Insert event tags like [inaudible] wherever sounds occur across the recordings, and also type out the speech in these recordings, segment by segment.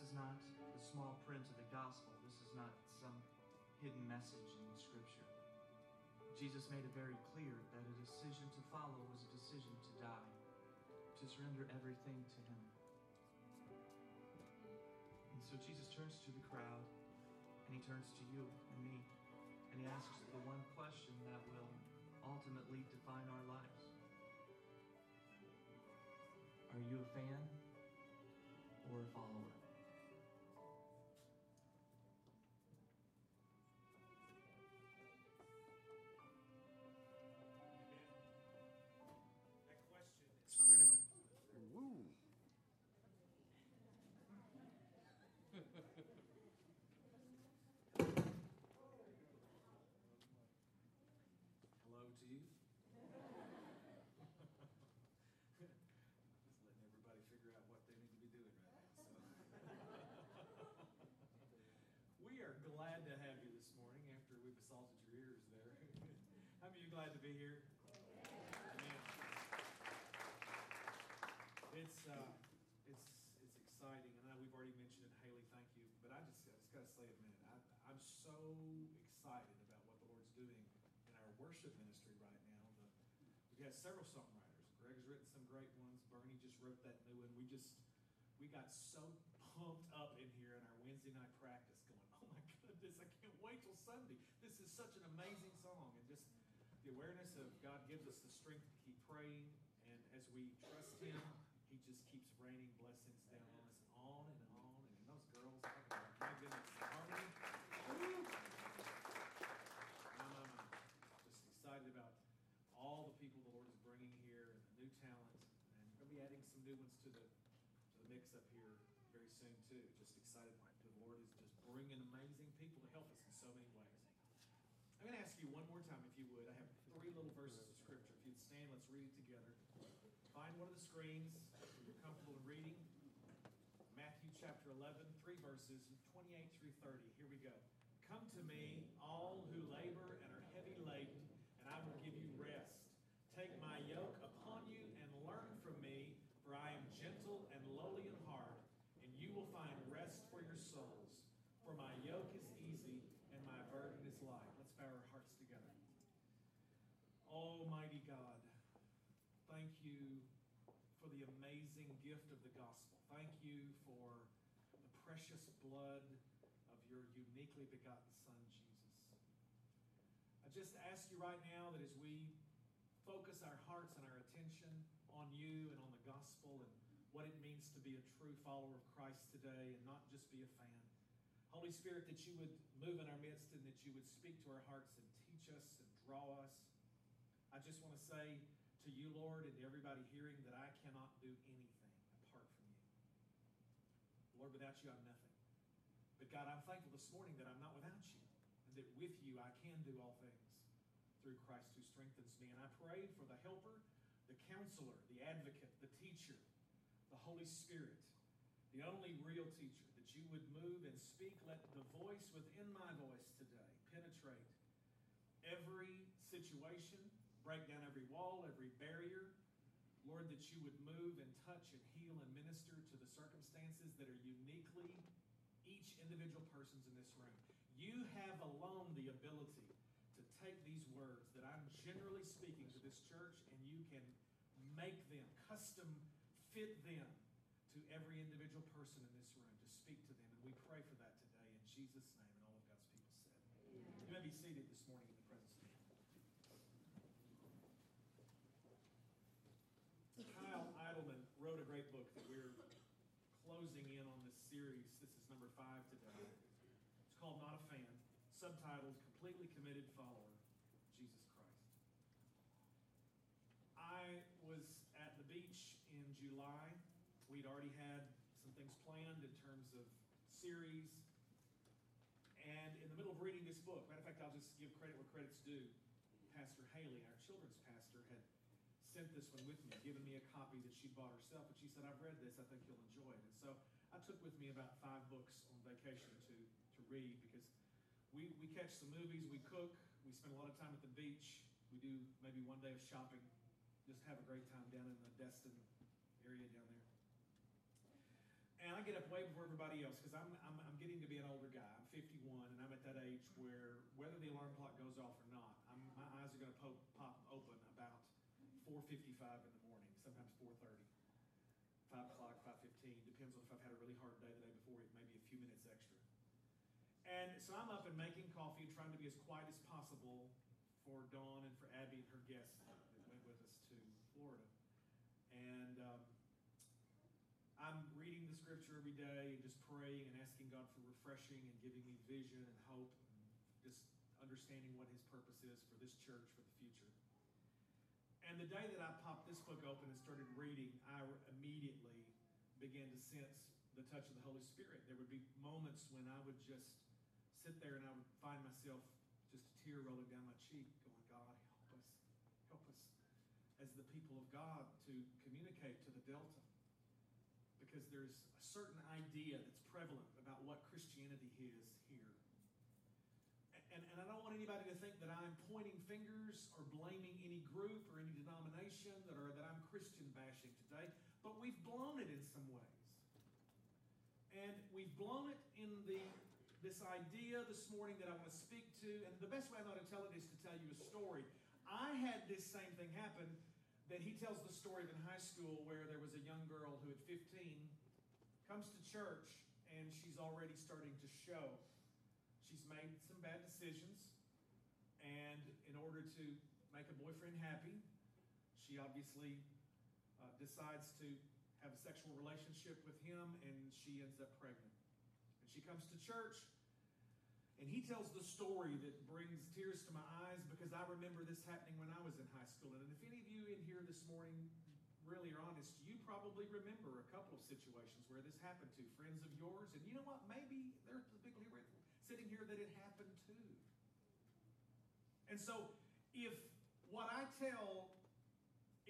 This is not the small print of the gospel. This is not some hidden message in the Scripture. Jesus made it very clear that a decision to follow was a decision to die, to surrender everything to Him. And so Jesus turns to the crowd, and He turns to you and me, and He asks the one question that will ultimately define our lives Are you a fan or a follower? You glad to be here? Amen. It's uh, it's it's exciting, and I, we've already mentioned it. Haley, thank you. But I just, I just got to say a minute. I, I'm so excited about what the Lord's doing in our worship ministry right now. The, we've got several songwriters. Greg has written some great ones. Bernie just wrote that new one. We just we got so pumped up in here in our Wednesday night practice, going, [laughs] "Oh my goodness, I can't wait till Sunday! This is such an amazing song!" And just the awareness of God gives us the strength to keep praying, and as we trust Him he just keeps raining blessings down on us, on and on. And those girls, my goodness, harmony. No. Just excited about all the people the Lord is bringing here and the new talent. And to be adding some new ones to the, to the mix up here very soon, too. Just excited. The Lord is just bringing amazing people to help us in so many ways. I'm going to ask you one more time, if you would. I have three little verses of Let's read it together. Find one of the screens if you're comfortable in reading. Matthew chapter 11, three verses, 28 through 30. Here we go. Come to me, all who labor and are heavy laden, and I will give you rest. Take my yoke upon you and learn from me, for I am gentle and lowly in heart, and you will find rest for your souls. For my yoke is easy and my burden is light. Let's bow our hearts together. Almighty God, thank you for the amazing gift of the gospel. Thank you for the precious blood of your uniquely begotten Son, Jesus. I just ask you right now that as we focus our hearts and our attention on you and on the gospel and what it means to be a true follower of Christ today and not just be a fan Holy Spirit, that you would move in our midst and that you would speak to our hearts and teach us and draw us. I just want to say to you, Lord, and to everybody hearing that I cannot do anything apart from you. Lord, without you, I'm nothing. God, I'm thankful this morning that I'm not without you and that with you I can do all things through Christ who strengthens me. And I pray for the helper, the counselor, the advocate, the teacher, the Holy Spirit the only real teacher, that you would move and speak. Let the voice within my voice today penetrate every situation, break down every wall, every barrier. Lord, that you would move and touch and heal and minister to the circumstances that are uniquely each individual person's in this room. You have alone the ability to take these words that I'm generally speaking to this church and you can make them, custom fit them to every individual person in this room to speak to them. And we pray for that today in Jesus' name. And all of God's people said. Amen. You may be seated this morning in the presence of God. Kyle Idleman wrote a great book that we're closing in on this series. Five today. It's called Not a Fan, subtitled Completely Committed Follower, Jesus Christ. I was at the beach in July We'd already had some things planned in terms of series. And in the middle of reading this book, matter of fact, I'll just give credit where credit's due. Pastor Haley, our children's pastor, had sent this one with me, given me a copy that she bought herself, and she said, I've read this, I think you'll enjoy it. And so I took with me about five books on vacation to, to read because we, we catch some movies, we cook, we spend a lot of time at the beach, we do maybe one day of shopping, just have a great time down in the Destin area down there. And I get up way before everybody else because I'm, I'm, I'm getting to be an older guy. I'm 51, and I'm at that age where whether the alarm clock goes off or not, I'm, my eyes are going to pop, pop open about 4.55 in the morning, sometimes 4.30, 5 o'clock, 5.15. Depends on if I've had a really hard day the day before, it may be a few minutes extra. And so I'm up and making coffee and trying to be as quiet as possible for Dawn and for Abby and her guests that went with us to Florida. And um, I'm reading the scripture every day and just praying and asking God for refreshing and giving me vision and hope and just understanding what His purpose is for this church for the future. And the day that I popped this book open and started reading, I immediately began to sense the touch of the Holy Spirit. There would be moments when I would just sit there and I would find myself just a tear rolling down my cheek, going, God, help us, help us as the people of God to communicate to the Delta because there's a certain idea that's prevalent about what Christianity is here. And, and I don't want anybody to think that I'm pointing fingers or blaming any group or any denomination that, or that I'm Christian bashing today, but we've blown it in some ways. And we've blown it in the this idea this morning that I want to speak to, and the best way I know to tell it is to tell you a story. I had this same thing happen that he tells the story of in high school where there was a young girl who at 15 comes to church and she's already starting to show. She's made some bad decisions, and in order to make a boyfriend happy, she obviously decides to have a sexual relationship with him, and she ends up pregnant. And she comes to church, and he tells the story that brings tears to my eyes because I remember this happening when I was in high school. And if any of you in here this morning really are honest, you probably remember a couple of situations where this happened to friends of yours. And you know what? Maybe there's people here sitting here that it happened to. And so if what I tell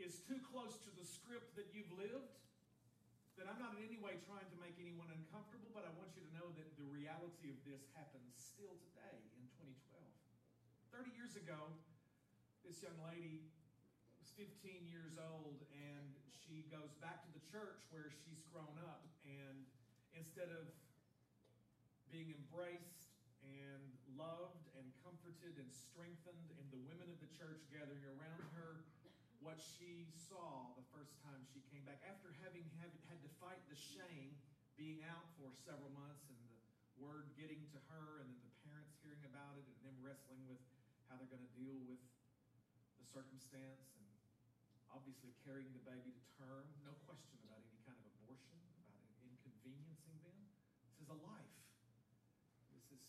is too close to the script that you've lived, that I'm not in any way trying to make anyone uncomfortable, but I want you to know that the reality of this happens still today in 2012. 30 years ago, this young lady was 15 years old and she goes back to the church where she's grown up. And instead of being embraced and loved and comforted and strengthened, and the women of the church gathering around her, what she saw the first time she came back, after having had to fight the shame being out for several months and the word getting to her, and then the parents hearing about it, and them wrestling with how they're going to deal with the circumstance, and obviously carrying the baby to term. No question about any kind of abortion, about inconveniencing them. This is a life. This is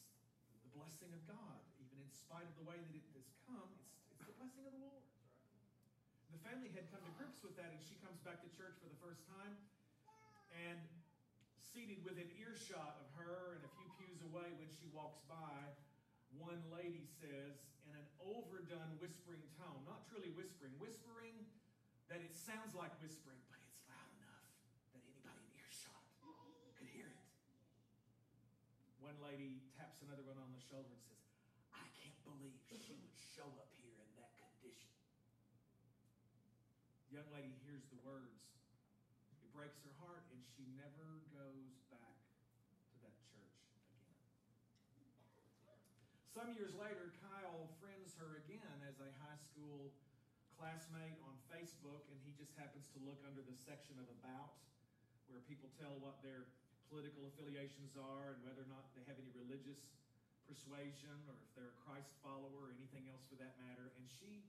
the blessing of God, even in spite of the way that it has come. It's, it's the blessing of the Lord the family had come to grips with that, and she comes back to church for the first time. And seated within earshot of her and a few pews away when she walks by, one lady says in an overdone whispering tone, not truly whispering, whispering that it sounds like whispering, but it's loud enough that anybody in earshot could hear it. One lady taps another one on the shoulder and says, I can't believe she would show up here in that condition. The young lady hears the words. It breaks her heart, and she never goes back to that church again. Some years later, Kyle friends her again as a high school classmate on Facebook, and he just happens to look under the section of About, where people tell what their political affiliations are and whether or not they have any religious persuasion or if they're a Christ follower or anything else for that matter. And she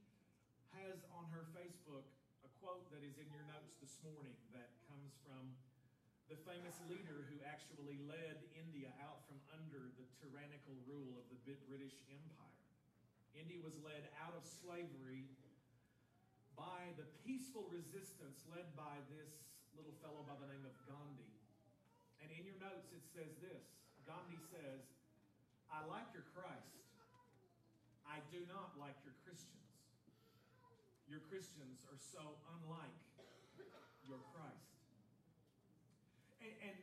has on her Facebook a quote that is in your notes this morning that comes from the famous leader who actually led India out from under the tyrannical rule of the British Empire. India was led out of slavery by the peaceful resistance led by this little fellow by the name of Gandhi. And in your notes it says this Gandhi says, I like your Christ. I do not like your Christians. Your Christians are so unlike your Christ. And, and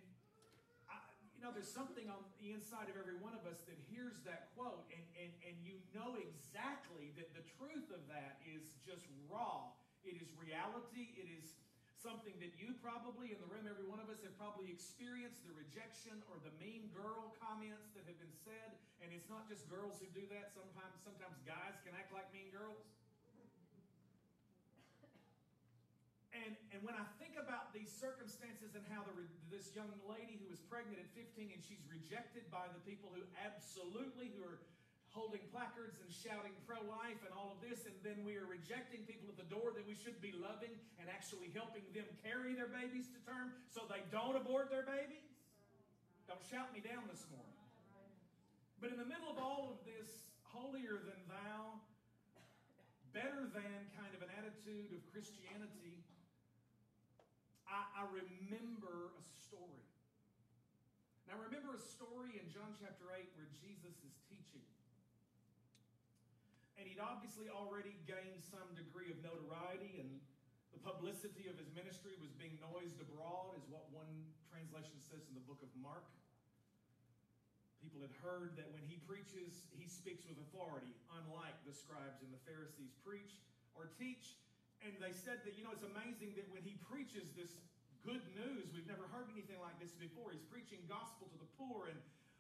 I, you know, there's something on the inside of every one of us that hears that quote, and, and, and you know exactly that the truth of that is just raw. It is reality. It is something that you probably, in the room, every one of us have probably experienced the rejection or the mean girl comments that have been said. And it's not just girls who do that. Sometimes, sometimes guys can act like mean girls. And, and when I think about these circumstances and how the, this young lady who was pregnant at 15 and she's rejected by the people who absolutely, who are holding placards and shouting pro-life and all of this, and then we are rejecting people at the door that we should be loving and actually helping them carry their babies to term so they don't abort their babies? Don't shout me down this morning. But in the middle of all of this holier than thou, better than kind of an attitude of Christianity, I, I remember a story. Now, remember a story in John chapter 8 where Jesus is teaching. And he'd obviously already gained some degree of notoriety, and the publicity of his ministry was being noised abroad, is what one translation says in the book of Mark. People had heard that when he preaches, he speaks with authority, unlike the scribes and the Pharisees preach or teach. And they said that, you know, it's amazing that when he preaches this good news, we've never heard anything like this before. He's preaching gospel to the poor and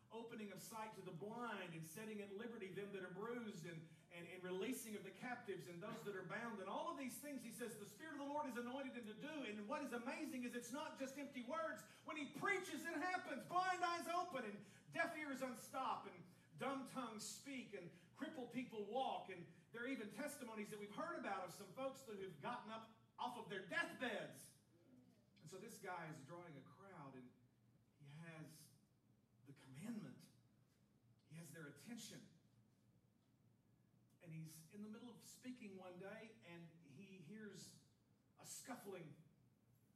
opening of sight to the blind and setting at liberty them that are bruised and, and, and releasing of the captives and those that are bound. And all of these things, he says, the Spirit of the Lord is anointed him to do. And what is amazing is it's not just empty words. When he preaches, it happens. Blind eyes open and deaf ears unstop and dumb tongues speak and crippled people walk and there are even testimonies that we've heard about of some folks that have gotten up off of their deathbeds. And so this guy is drawing a crowd and he has the commandment, he has their attention. And he's in the middle of speaking one day and he hears a scuffling,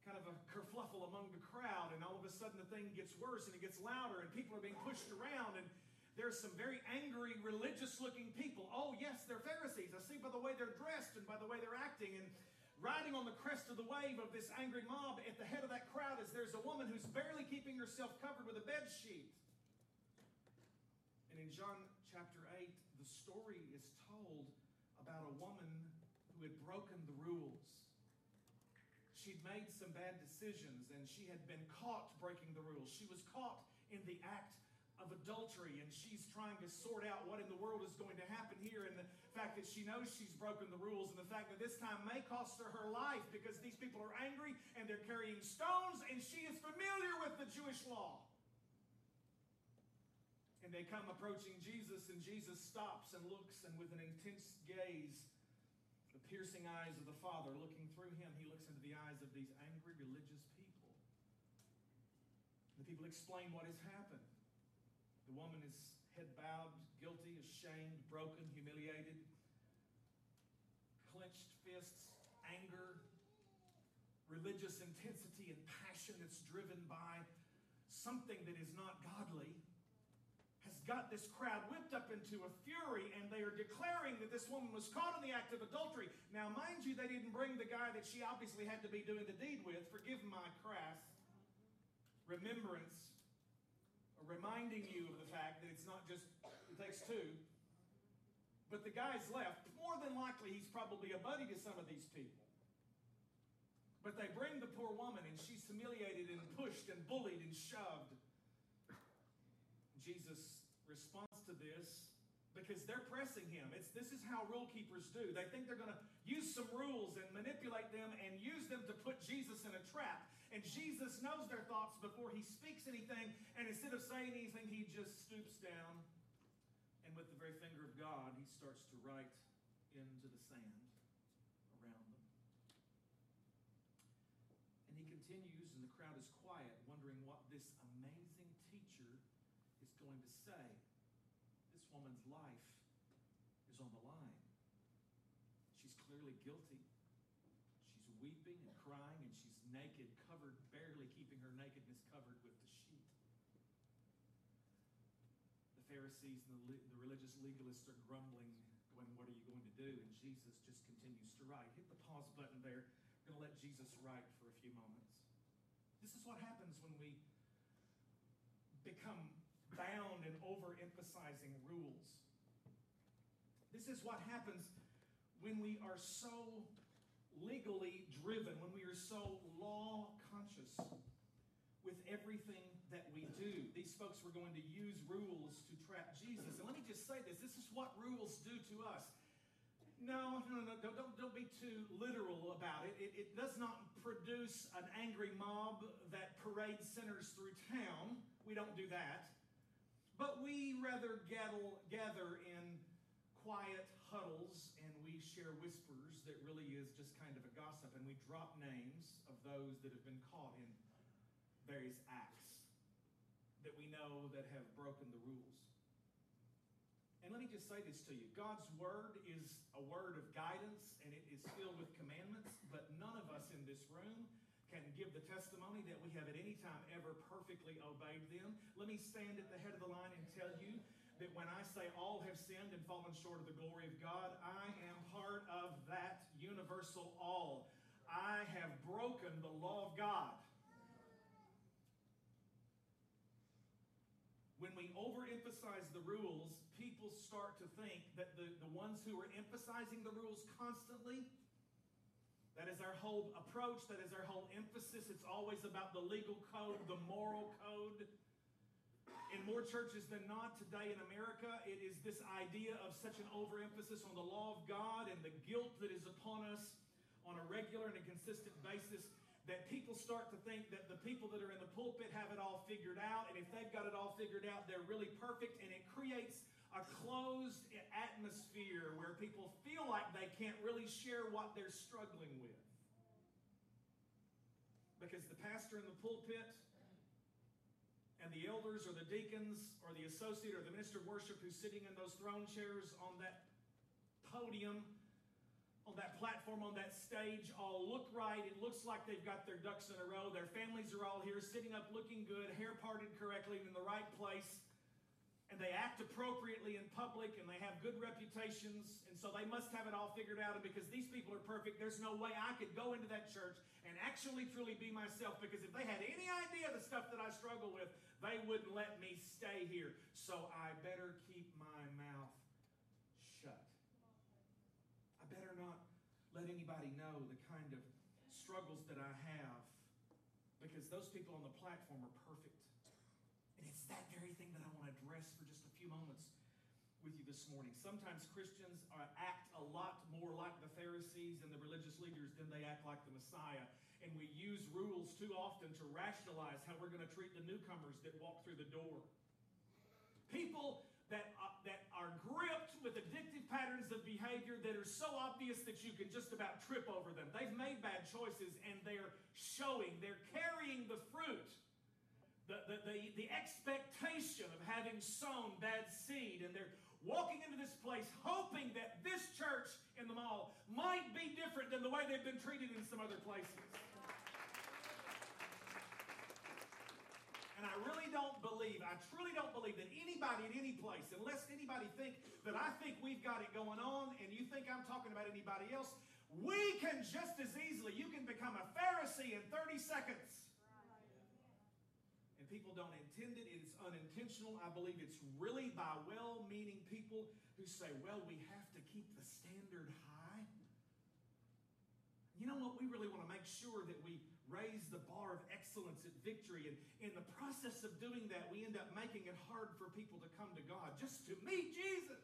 kind of a kerfluffle among the crowd. And all of a sudden the thing gets worse and it gets louder and people are being pushed around. And there's some very angry, religious looking people. Oh, yes, they're Pharisees. I see by the way they're dressed and by the way they're acting. And riding on the crest of the wave of this angry mob, at the head of that crowd is there's a woman who's barely keeping herself covered with a bed sheet. And in John chapter 8, the story is told about a woman who had broken the rules. She'd made some bad decisions and she had been caught breaking the rules. She was caught in the act of adultery and she's trying to sort out what in the world is going to happen here and the fact that she knows she's broken the rules and the fact that this time may cost her her life because these people are angry and they're carrying stones and she is familiar with the Jewish law. And they come approaching Jesus and Jesus stops and looks and with an intense gaze the piercing eyes of the Father looking through him, he looks into the eyes of these angry religious people. The people explain what has happened. The woman is head bowed, guilty, ashamed, broken, humiliated, clenched fists, anger, religious intensity and passion that's driven by something that is not godly has got this crowd whipped up into a fury and they are declaring that this woman was caught in the act of adultery. Now, mind you, they didn't bring the guy that she obviously had to be doing the deed with. Forgive my crass remembrance reminding you of the fact that it's not just, it takes two. But the guy's left. More than likely, he's probably a buddy to some of these people. But they bring the poor woman, and she's humiliated and pushed and bullied and shoved. Jesus responds to this because they're pressing him. It's, this is how rule keepers do. They think they're going to use some rules and manipulate them and use them to put Jesus in a trap. And Jesus knows their thoughts before he speaks anything. And instead of saying anything, he just stoops down. And with the very finger of God, he starts to write into the sand around them. And he continues, and the crowd is quiet, wondering what this amazing teacher is going to say. This woman's life is on the line. She's clearly guilty. She's weeping and crying, naked, covered, barely keeping her nakedness covered with the sheet. The Pharisees and the, the religious legalists are grumbling, going, What are you going to do? And Jesus just continues to write. Hit the pause button there. We're going to let Jesus write for a few moments. This is what happens when we become bound and overemphasizing rules. This is what happens when we are so legally driven, when we are so law conscious with everything that we do. These folks were going to use rules to trap Jesus. And let me just say this this is what rules do to us. No, no, no, don't, don't, don't be too literal about it. it. It does not produce an angry mob that parades sinners through town. We don't do that. But we rather gather, gather in quiet huddles we share whispers that really is just kind of a gossip. And we drop names of those that have been caught in various acts that we know that have broken the rules. And let me just say this to you God's word is a word of guidance and it is filled with commandments, but none of us in this room can give the testimony that we have at any time ever perfectly obeyed them. Let me stand at the head of the line and tell you that when I say all have sinned and fallen short of the glory of God, I am part of that universal all. I have broken the law of God. When we overemphasize the rules, people start to think that the, the ones who are emphasizing the rules constantly, that is our whole approach, that is our whole emphasis. It's always about the legal code, the moral code. In more churches than not today in America, it is this idea of such an overemphasis on the law of God and the guilt that is upon us on a regular and a consistent basis that people start to think that the people that are in the pulpit have it all figured out, and if they've got it all figured out, they're really perfect, and it creates a closed atmosphere where people feel like they can't really share what they're struggling with. Because the pastor in the pulpit and the elders or the deacons or the associate or the minister of worship who's sitting in those throne chairs on that podium on that platform, on that stage, all look right. It looks like they've got their ducks in a row. Their families are all here, sitting up looking good, hair parted correctly in the right place. And they act appropriately in public and they have good reputations. And so they must have it all figured out. And because these people are perfect, there's no way I could go into that church and actually truly be myself. Because if they had any idea the stuff that I struggle with, they wouldn't let me stay here. So I better keep my mouth shut. I better not let anybody know the kind of struggles that I have because those people on the platform are perfect. That very thing that I want to address for just a few moments with you this morning. Sometimes Christians are, act a lot more like the Pharisees and the religious leaders than they act like the Messiah. And we use rules too often to rationalize how we're going to treat the newcomers that walk through the door. People that, uh, that are gripped with addictive patterns of behavior that are so obvious that you can just about trip over them. They've made bad choices and they're showing, they're carrying the fruit, the, the, the, the expectation of having sown bad seed, and they're walking into this place hoping that this church in the mall might be different than the way they've been treated in some other places. And I really don't believe, I truly don't believe that anybody at any place, unless anybody think that I think we've got it going on and you think I'm talking about anybody else, we can just as easily, you can become a Pharisee in 30 seconds. People don't intend it, it's unintentional. I believe it's really by well meaning people who say, well, we have to keep the standard high. You know what? We really want to make sure that we raise the bar of excellence at victory. And in the process of doing that, we end up making it hard for people to come to God just to meet Jesus.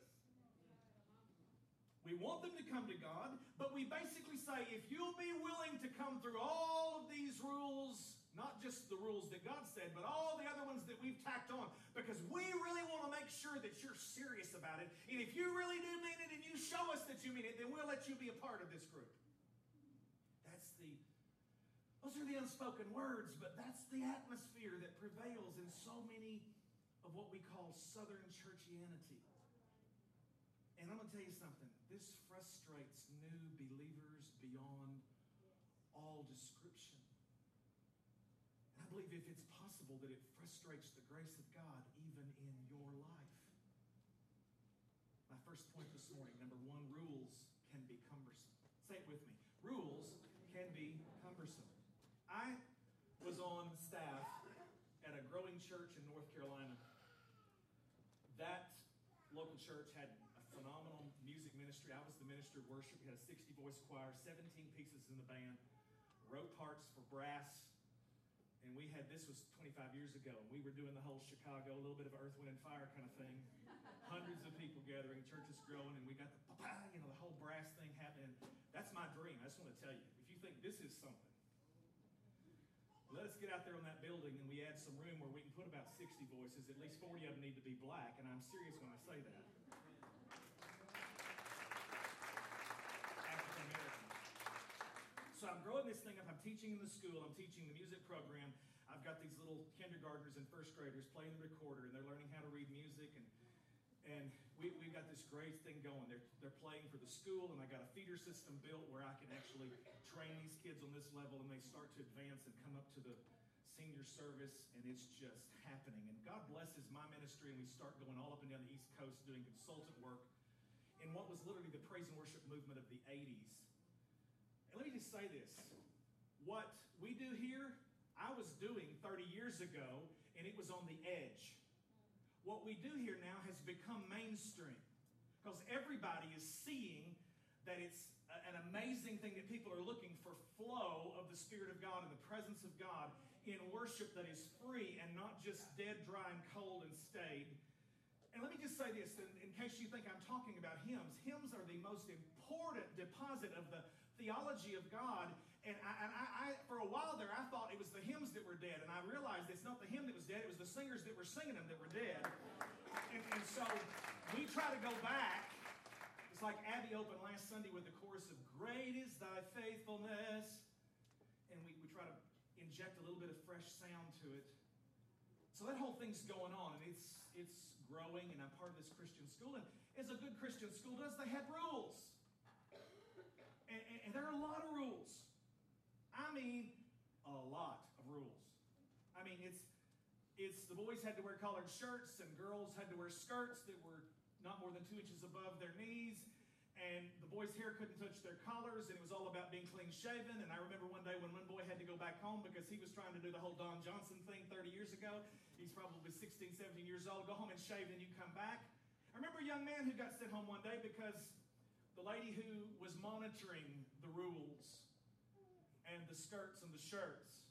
We want them to come to God, but we basically say, if you'll be willing to come through all of these rules, not just the rules that God said, but all the other ones that we've tacked on, because we really want to make sure that you're serious about it. And if you really do mean it and you show us that you mean it, then we'll let you be a part of this group. That's the Those are the unspoken words, but that's the atmosphere that prevails in so many of what we call Southern churchianity. And I'm going to tell you something. This frustrates new believers beyond all description. Believe if it's possible that it frustrates the grace of God even in your life. My first point this morning, number one, rules can be cumbersome. Say it with me. Rules can be cumbersome. I was on staff at a growing church in North Carolina. That local church had a phenomenal music ministry ministry. I was the minister of worship. We had a 60 voice choir, 17 pieces in the band, wrote parts for brass. And we had, this was 25 years ago. And we were doing the whole Chicago, a little bit of Earth, Wind, and Fire kind of thing. Hundreds of people gathering, churches growing, and we got the, you know, the whole brass thing happening. That's my dream. I just want to tell you. If you think this is something, let us get out there on that building and we add some room where we can put about 60 voices. At least 40 of them need to be black, and I'm serious when I say that. African American. So I'm growing this thing up. I'm teaching in the school. I'm teaching the music program. I've got these little kindergartners and first graders playing the recorder, and they're learning how to read music. And and we, we've got this great thing going. They're, they're playing for the school, and I got a feeder system built where I can actually train these kids on this level, and they start to advance and come up to the senior service, and it's just happening. And God blesses my ministry, and we start going all up and down the East Coast doing consultant work in what was literally the praise and worship movement of the 80s. Let me just say this what we do here, I was doing 30 years ago, and it was on the edge. What we do here now has become mainstream because everybody is seeing that it's an amazing thing that people are looking for flow of the Spirit of God and the presence of God in worship that is free and not just dead, dry, and cold and staid. And let me just say this in, in case you think I'm talking about hymns. Hymns are the most important deposit of the theology of God and, I, and I, I, for a while there, I thought it was the hymns that were dead. And I realized it's not the hymn that was dead, it was the singers that were singing them that were dead. And, and so we try to go back. It's like Abby opened last Sunday with the chorus of Great is thy faithfulness. And we, we try to inject a little bit of fresh sound to it. So that whole thing's going on, and it's, it's growing, and I'm part of this Christian school. And as a good Christian school does, they have rules. And, there are a lot of rules. I mean, a lot of rules. I mean, it's it's the boys had to wear collared shirts and girls had to wear skirts that were not more than two inches above their knees. And the boys' hair couldn't touch their collars, and it was all about being clean shaven. And I remember one day when one boy had to go back home because he was trying to do the whole Don Johnson thing 30 years ago. He's probably 16, 17 years old. Go home and shave, and you come back. I remember a young man who got sent home one day because the lady who was monitoring the rules and the skirts and the shirts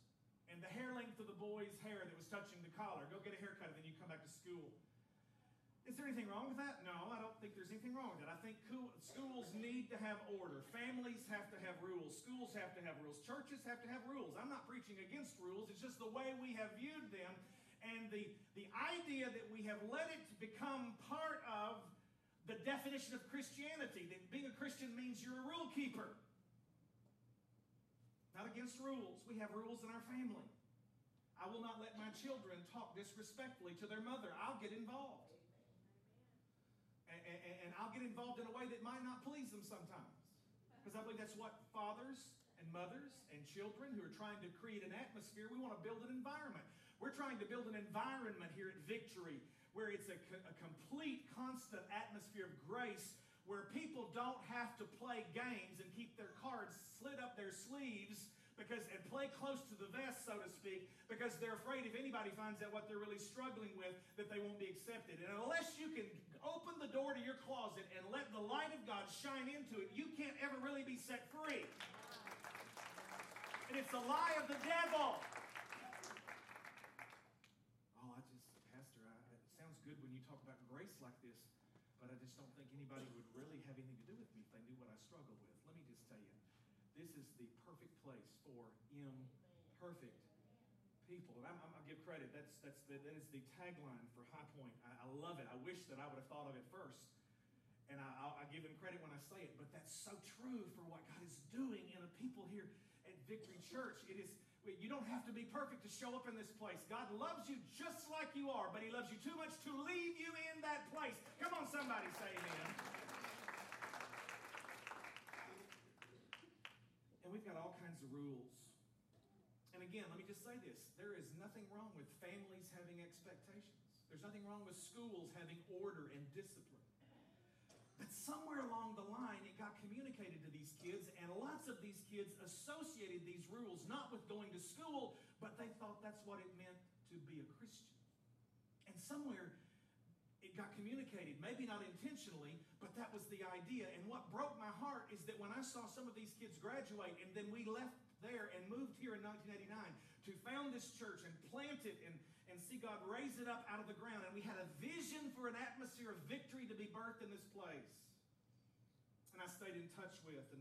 and the hair length of the boy's hair that was touching the collar. Go get a haircut, and then you come back to school. Is there anything wrong with that? No, I don't think there's anything wrong with that. I think schools need to have order. Families have to have rules. Schools have to have rules. Churches have to have rules. I'm not preaching against rules. It's just the way we have viewed them and the, the idea that we have let it become part of the definition of Christianity. That being a Christian means you're a rule keeper. Not against rules. We have rules in our family. I will not let my children talk disrespectfully to their mother. I'll get involved. And, and, and I'll get involved in a way that might not please them sometimes. Because I believe that's what fathers and mothers and children who are trying to create an atmosphere, we want to build an environment. We're trying to build an environment here at Victory where it's a, a complete, constant atmosphere of grace where people don't have to play games and keep their cards slid up their sleeves because and play close to the vest, so to speak, because they're afraid if anybody finds out what they're really struggling with, that they won't be accepted. And unless you can open the door to your closet and let the light of God shine into it, you can't ever really be set free. And it's a lie of the devil. Oh, I just, Pastor, I, it sounds good when you talk about grace like this, but I just don't think anybody would really have anything to do with me if they knew what I struggle with. Let me just tell you, this is the perfect place for imperfect people. And I'm, I'm, I'll give credit. That's, that's the, that is the tagline for High Point. I, I love it. I wish that I would have thought of it first. And I, I give him credit when I say it, but that's so true for what God is doing in the people here at Victory Church. It is you don't have to be perfect to show up in this place. God loves you just like you are, but He loves you too much to leave you in that place. Come on, somebody say amen. And we've got all kinds of rules. And again, let me just say this there is nothing wrong with families having expectations, there's nothing wrong with schools having order and discipline. Somewhere along the line, it got communicated to these kids, and lots of these kids associated these rules not with going to school, but they thought that's what it meant to be a Christian. And somewhere it got communicated, maybe not intentionally, but that was the idea. And what broke my heart is that when I saw some of these kids graduate and then we left there and moved here in 1989 to found this church and plant it and, and see God raise it up out of the ground. And we had a vision for an atmosphere of victory to be birthed in this place. And I stayed in touch with and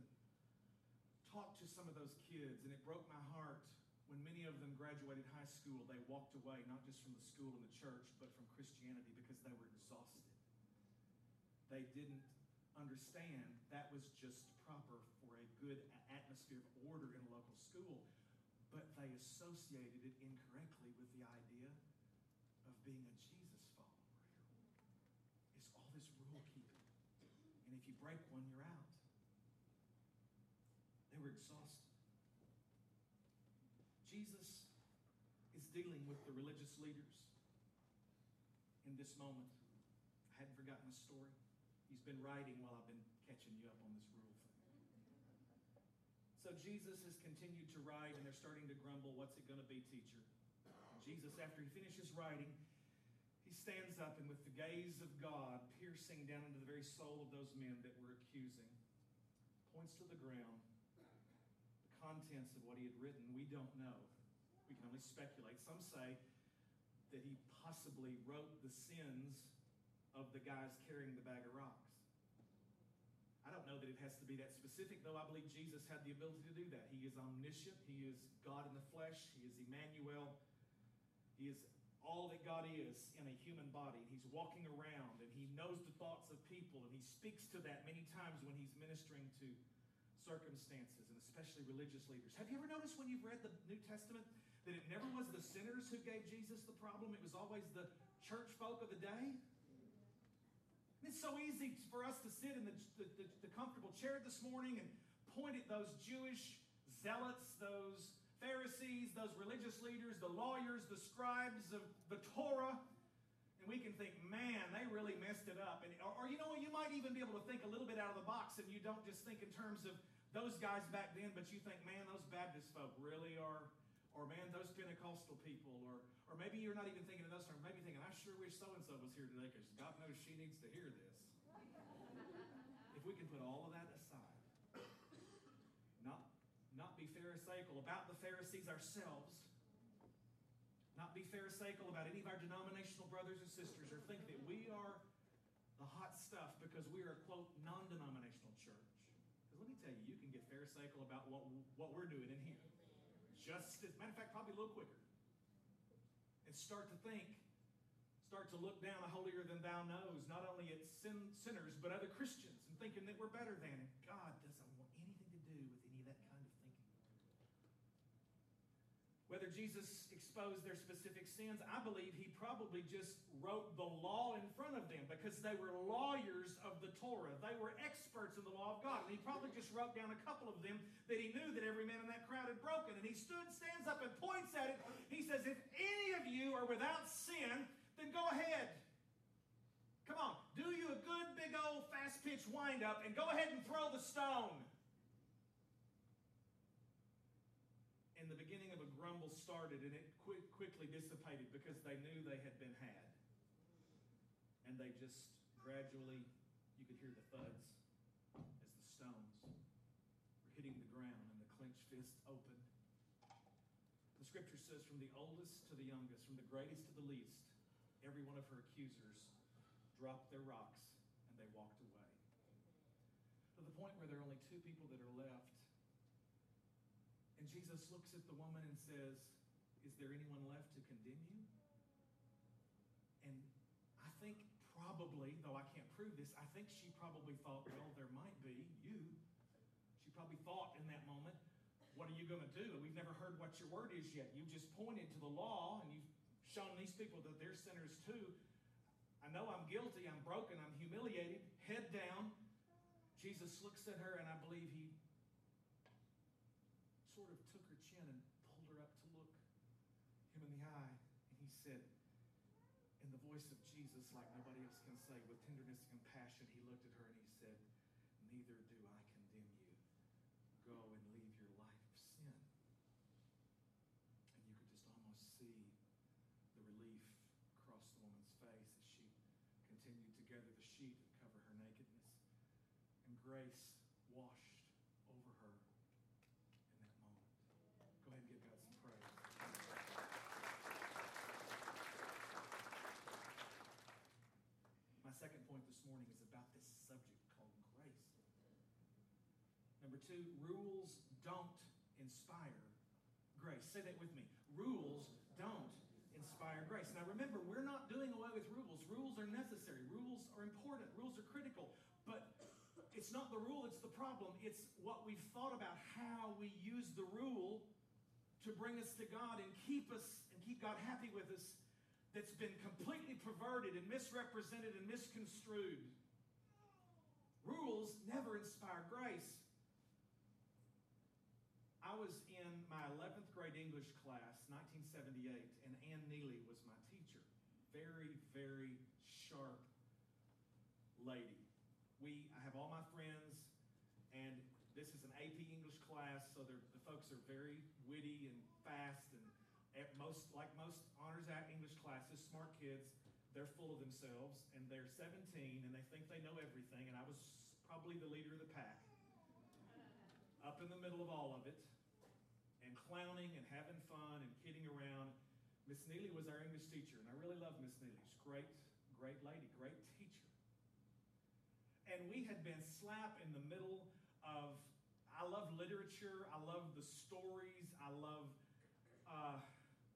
talked to some of those kids, and it broke my heart when many of them graduated high school. They walked away not just from the school and the church, but from Christianity because they were exhausted. They didn't understand that was just proper for a good atmosphere of order in a local school, but they associated it incorrectly with the idea of being a Jesus follower. It's all this rule keeping. If you break one, you're out. They were exhausted. Jesus is dealing with the religious leaders in this moment. I hadn't forgotten the story. He's been writing while I've been catching you up on this rule thing. So Jesus has continued to write, and they're starting to grumble, What's it going to be, teacher? And Jesus, after he finishes writing, he stands up and with the gaze of God piercing down into the very soul of those men that were accusing, points to the ground. The contents of what he had written, we don't know. We can only speculate. Some say that he possibly wrote the sins of the guys carrying the bag of rocks. I don't know that it has to be that specific, though I believe Jesus had the ability to do that. He is omniscient, He is God in the flesh, He is Emmanuel, He is all that God is in a human body. He's walking around and He knows the thoughts of people, and He speaks to that many times when He's ministering to circumstances and especially religious leaders. Have you ever noticed when you've read the New Testament that it never was the sinners who gave Jesus the problem, it was always the church folk of the day? It's so easy for us to sit in the, the, the, the comfortable chair this morning and point at those Jewish zealots, those Pharisees, those religious leaders, the lawyers, the scribes of the Torah, and we can think, man, they really messed it up. And, or, or, you know, you might even be able to think a little bit out of the box and you don't just think in terms of those guys back then, but you think, man, those Baptist folk really are, or man, those Pentecostal people, or, or maybe you're not even thinking of those terms. Maybe thinking, I sure wish so and so was here today because God knows she needs to hear this. if we can put all of that aside, not be Pharisaical about the Pharisees ourselves, not be Pharisaical about any of our denominational brothers and sisters, or think that we are the hot stuff because we are a quote non denominational church. Because let me tell you, you can get Pharisaical about what, what we're doing in here. Just as, matter of fact, probably a little quicker and start to think, start to look down a holier than thou nose, not only at sin, sinners, but other Christians, and thinking that we're better than. God doesn't want anything to do with any of that kind of thinking. Whether Jesus exposed their specific sins, I believe he probably just wrote the law in front of them because they were lawyers of the Torah. They were experts in the law of God. And he probably just wrote down a couple of them that he knew that every man in that crowd had broken. And he stood, stands up, and points at it. He says, If any of you are without sin, then go ahead. Come on, do you a good big old fast pitch wind up and go ahead and throw the stone. Grumble started and it quick, quickly dissipated because they knew they had been had. And they just gradually, you could hear the thuds as the stones were hitting the ground and the clenched fist opened. The scripture says, from the oldest to the youngest, from the greatest to the least, every one of her accusers dropped their rocks and they walked away. To the point where there are only two people that are left Jesus looks at the woman and says, Is there anyone left to condemn you? And I think probably, though I can't prove this, I think she probably thought, Well, there might be you. She probably thought in that moment, What are you going to do? We've never heard what your word is yet. You've just pointed to the law and you've shown these people that they're sinners too. I know I'm guilty, I'm broken, I'm humiliated, head down. Jesus looks at her, and I believe he sort of took her chin and pulled her up to look him in the eye. And he said, in the voice of Jesus, like nobody else can say, with tenderness and compassion, he looked at her and he said, Neither do I condemn you. Go and leave your life of sin. And you could just almost see the relief across the woman's face as she continued to gather the sheet and cover her nakedness. And grace washed over her in that moment. Go ahead and give God some praise. My second point this morning is about this subject called grace. Number two, rules don't inspire grace. Say that with me. Rules don't inspire grace. Now remember, we're not doing away with rules. Rules are necessary, rules are important, rules are critical. But it's not the rule, it's the problem. It's what we've thought about how we use the rule to bring us to God and keep us and keep God happy with us that's been completely perverted and misrepresented and misconstrued. Rules never inspire grace. I was in my 11th grade English class, 1978, and Ann Neely was my teacher. Very, very sharp lady. We, I have all my friends, and this is an AP English class, so the folks are very witty and fast, and most, like most honors act English classes, smart kids. They're full of themselves, and they're 17, and they think they know everything. And I was probably the leader of the pack, up in the middle of all of it, and clowning and having fun and kidding around. Miss Neely was our English teacher, and I really love Miss Neely. She's great, great lady, great teacher. And we had been slap in the middle of. I love literature. I love the stories. I love uh,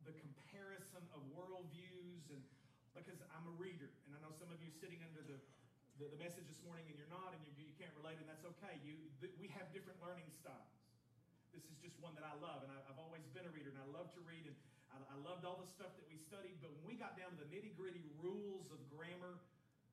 the comparison of worldviews, and because I'm a reader, and I know some of you sitting under the the, the message this morning, and you're not, and you, you can't relate, and that's okay. You, th- we have different learning styles. This is just one that I love, and I, have always been a reader, and I love to read, and I, I loved all the stuff that we studied. But when we got down to the nitty gritty rules of grammar,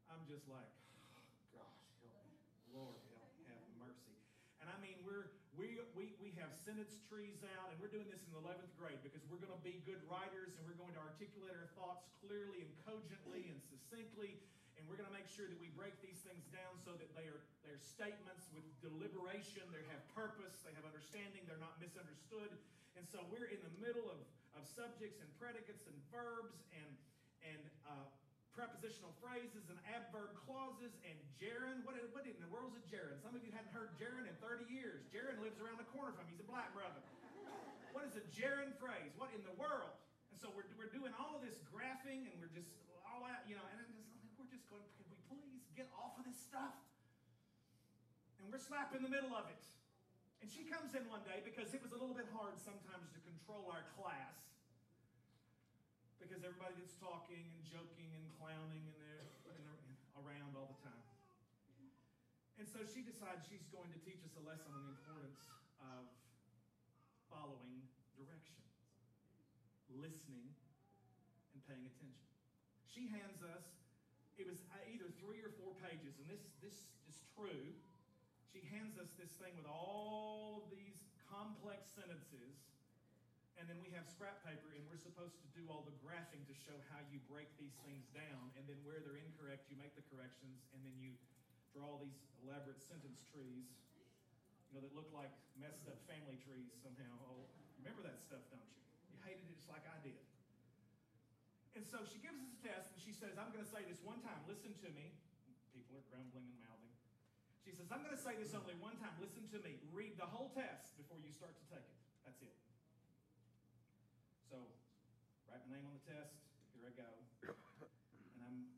I'm just like, oh, gosh, help me, Lord, help, have mercy. And I mean, we're we we we have sentence trees out, and we're doing this in the 11th grade because we're going to be good writers, and we're going to articulate our thoughts clearly and cogently and succinctly and we're going to make sure that we break these things down so that they are they're statements with deliberation they have purpose they have understanding they're not misunderstood. And so we're in the middle of, of subjects and predicates and verbs and and uh, prepositional phrases and adverb clauses and gerund what, what in the world is a gerund some of you hadn't heard gerund in 30 years. Gerund lives around the corner from me. He's a black brother. What is a gerund phrase? What in the world? And so we're, we're doing all of this graphing and we're just all out you know and just we're just going, can we please get off of this stuff? And we're slap in the middle of it. And she comes in one day because it was a little bit hard sometimes to control our class because everybody gets talking and joking and clowning and they're, and around all the time. And so she decides she's going to teach us a lesson on the importance of following directions, listening, and paying attention. She hands us it was uh, either three or four pages, and this this is true. She hands us this thing with all of these complex sentences, and then we have scrap paper, and we're supposed to do all the graphing to show how you break these things down, and then where they're incorrect, you make the corrections, and then you draw these elaborate sentence trees, you know, that look like messed up family trees somehow. Oh, remember that stuff, don't you? You hated it just like I did. And so she gives us a test and she says, I'm going to say this one time. Listen to me. People are grumbling and mouthing. She says, I'm going to say this only one time. Listen to me. Read the whole test before you start to take it. That's it. So, write my name on the test. Here I go. And I'm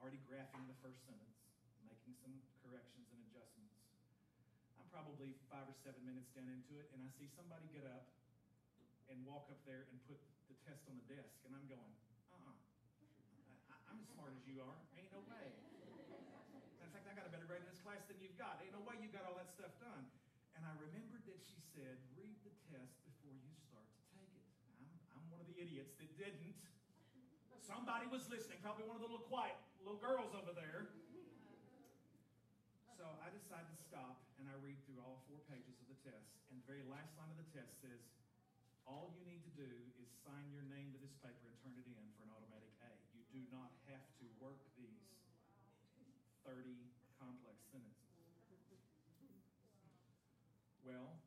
already graphing the first sentence, making some corrections and adjustments. I'm probably five or seven minutes down into it, and I see somebody get up and walk up there and put the test on the desk. And I'm going, uh-uh. I'm as smart as you are. Ain't no way. In fact, I got a better grade in this class than you've got. Ain't no way you got all that stuff done. And I remembered that she said, read the test before you start to take it. I'm, I'm one of the idiots that didn't. Somebody was listening, probably one of the little quiet little girls over there. So I decide to stop and I read through all four pages of the test. And the very last line of the test says, all you need to do is sign your name to this paper and turn it in for an automatic A. You do not have to work these 30 complex sentences. Well,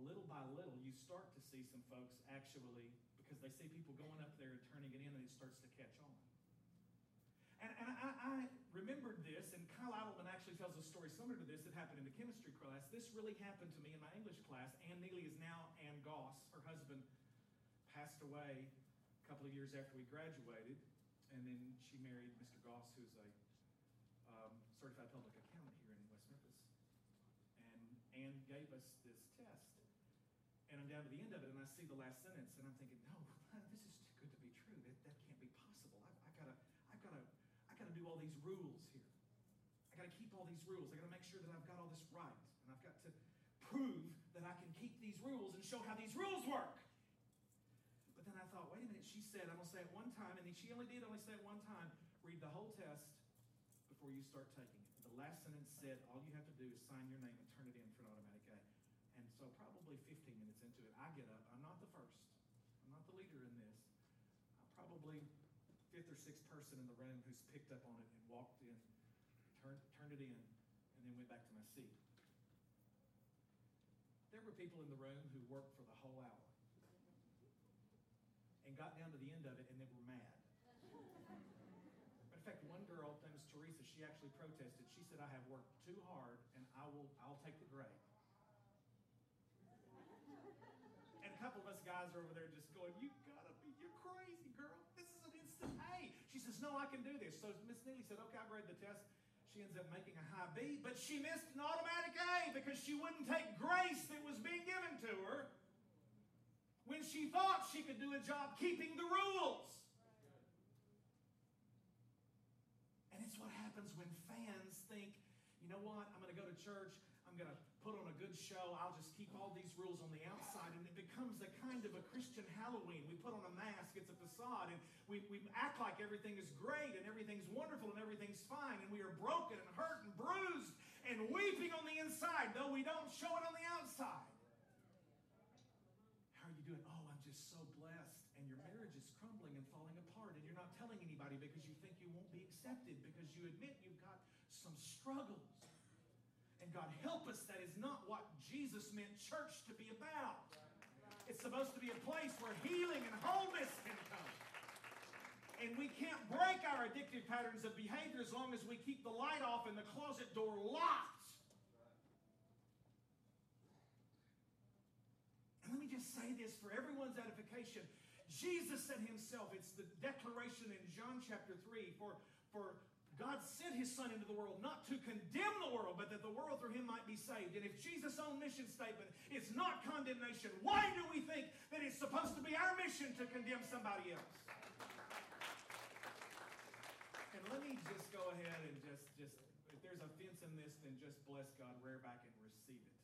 little by little, you start to see some folks they see people going up there and turning it in, and it starts to catch on. And, and I I, I remembered this, and Kyle Idleman actually tells a story similar to this that happened in the chemistry class. This really happened to me in my English class. Ann Neely is now Ann Goss. Her husband passed away a couple of years after we graduated, and then she married Mr. Goss, who's a um, certified public accountant here in West Memphis. And Ann gave us this test. And I'm down to the end of it, and I see the last sentence, and I'm thinking, no, this is too good to be true. That, that can't be possible. I, I gotta, I gotta, I gotta do all these rules here. I gotta keep all these rules. I gotta make sure that I've got all this right, and I've got to prove that I can keep these rules and show how these rules work. But then I thought, wait a minute. She said, I'm gonna say it one time, and she only did only say it one time. Read the whole test before you start taking it. The last sentence said, all you have to do is sign your name and turn it in for an automatic A. And so probably 15 minutes into it, I get up. I'm not the first. I'm not the leader in this. I'm probably fifth or sixth person in the room who's picked up on it and walked in, turned, turned it in, and then went back to my seat. There were people in the room who worked for the whole hour and got down to the end of it and they were mad. In fact, one girl, named Teresa, she actually protested. She said, I have worked too hard and I will I'll take the grade. And a couple of us guys are over there just going, You gotta be, you're crazy, girl. This is an instant A. She says, No, I can do this. So Miss Neely said, Okay, I grade the test. She ends up making a high B, but she missed an automatic A because she wouldn't take grace that was being given to her when she thought she could do a job keeping the rules. And it's what happens when fans think, you know what, I'm going to go to church, I'm going to put on a good show, I'll just keep all these rules on the outside. Becomes a kind of a Christian Halloween. We put on a mask, it's a facade, and we, we act like everything is great and everything's wonderful and everything's fine. And we are broken and hurt and bruised and weeping on the inside, though we don't show it on the outside. How are you doing? Oh, I'm just so blessed. And your marriage is crumbling and falling apart, and you're not telling anybody because you think you won't be accepted because you admit you've got some struggles. And God help us, that is not what Jesus meant church to be about. It's supposed to be a place where healing and wholeness can come. And we can't break our addictive patterns of behavior as long as we keep the light off and the closet door locked. And let me just say this for everyone's edification. Jesus said himself, it's the declaration in John chapter 3 for, for God sent his son into the world not to condemn the world, but that the world through him might be saved. And if Jesus' own mission statement is not condemnation, why do we think that it's supposed to be our mission to condemn somebody else? And let me just go ahead and just, just if there's offense in this, then just bless God, rear back and receive it.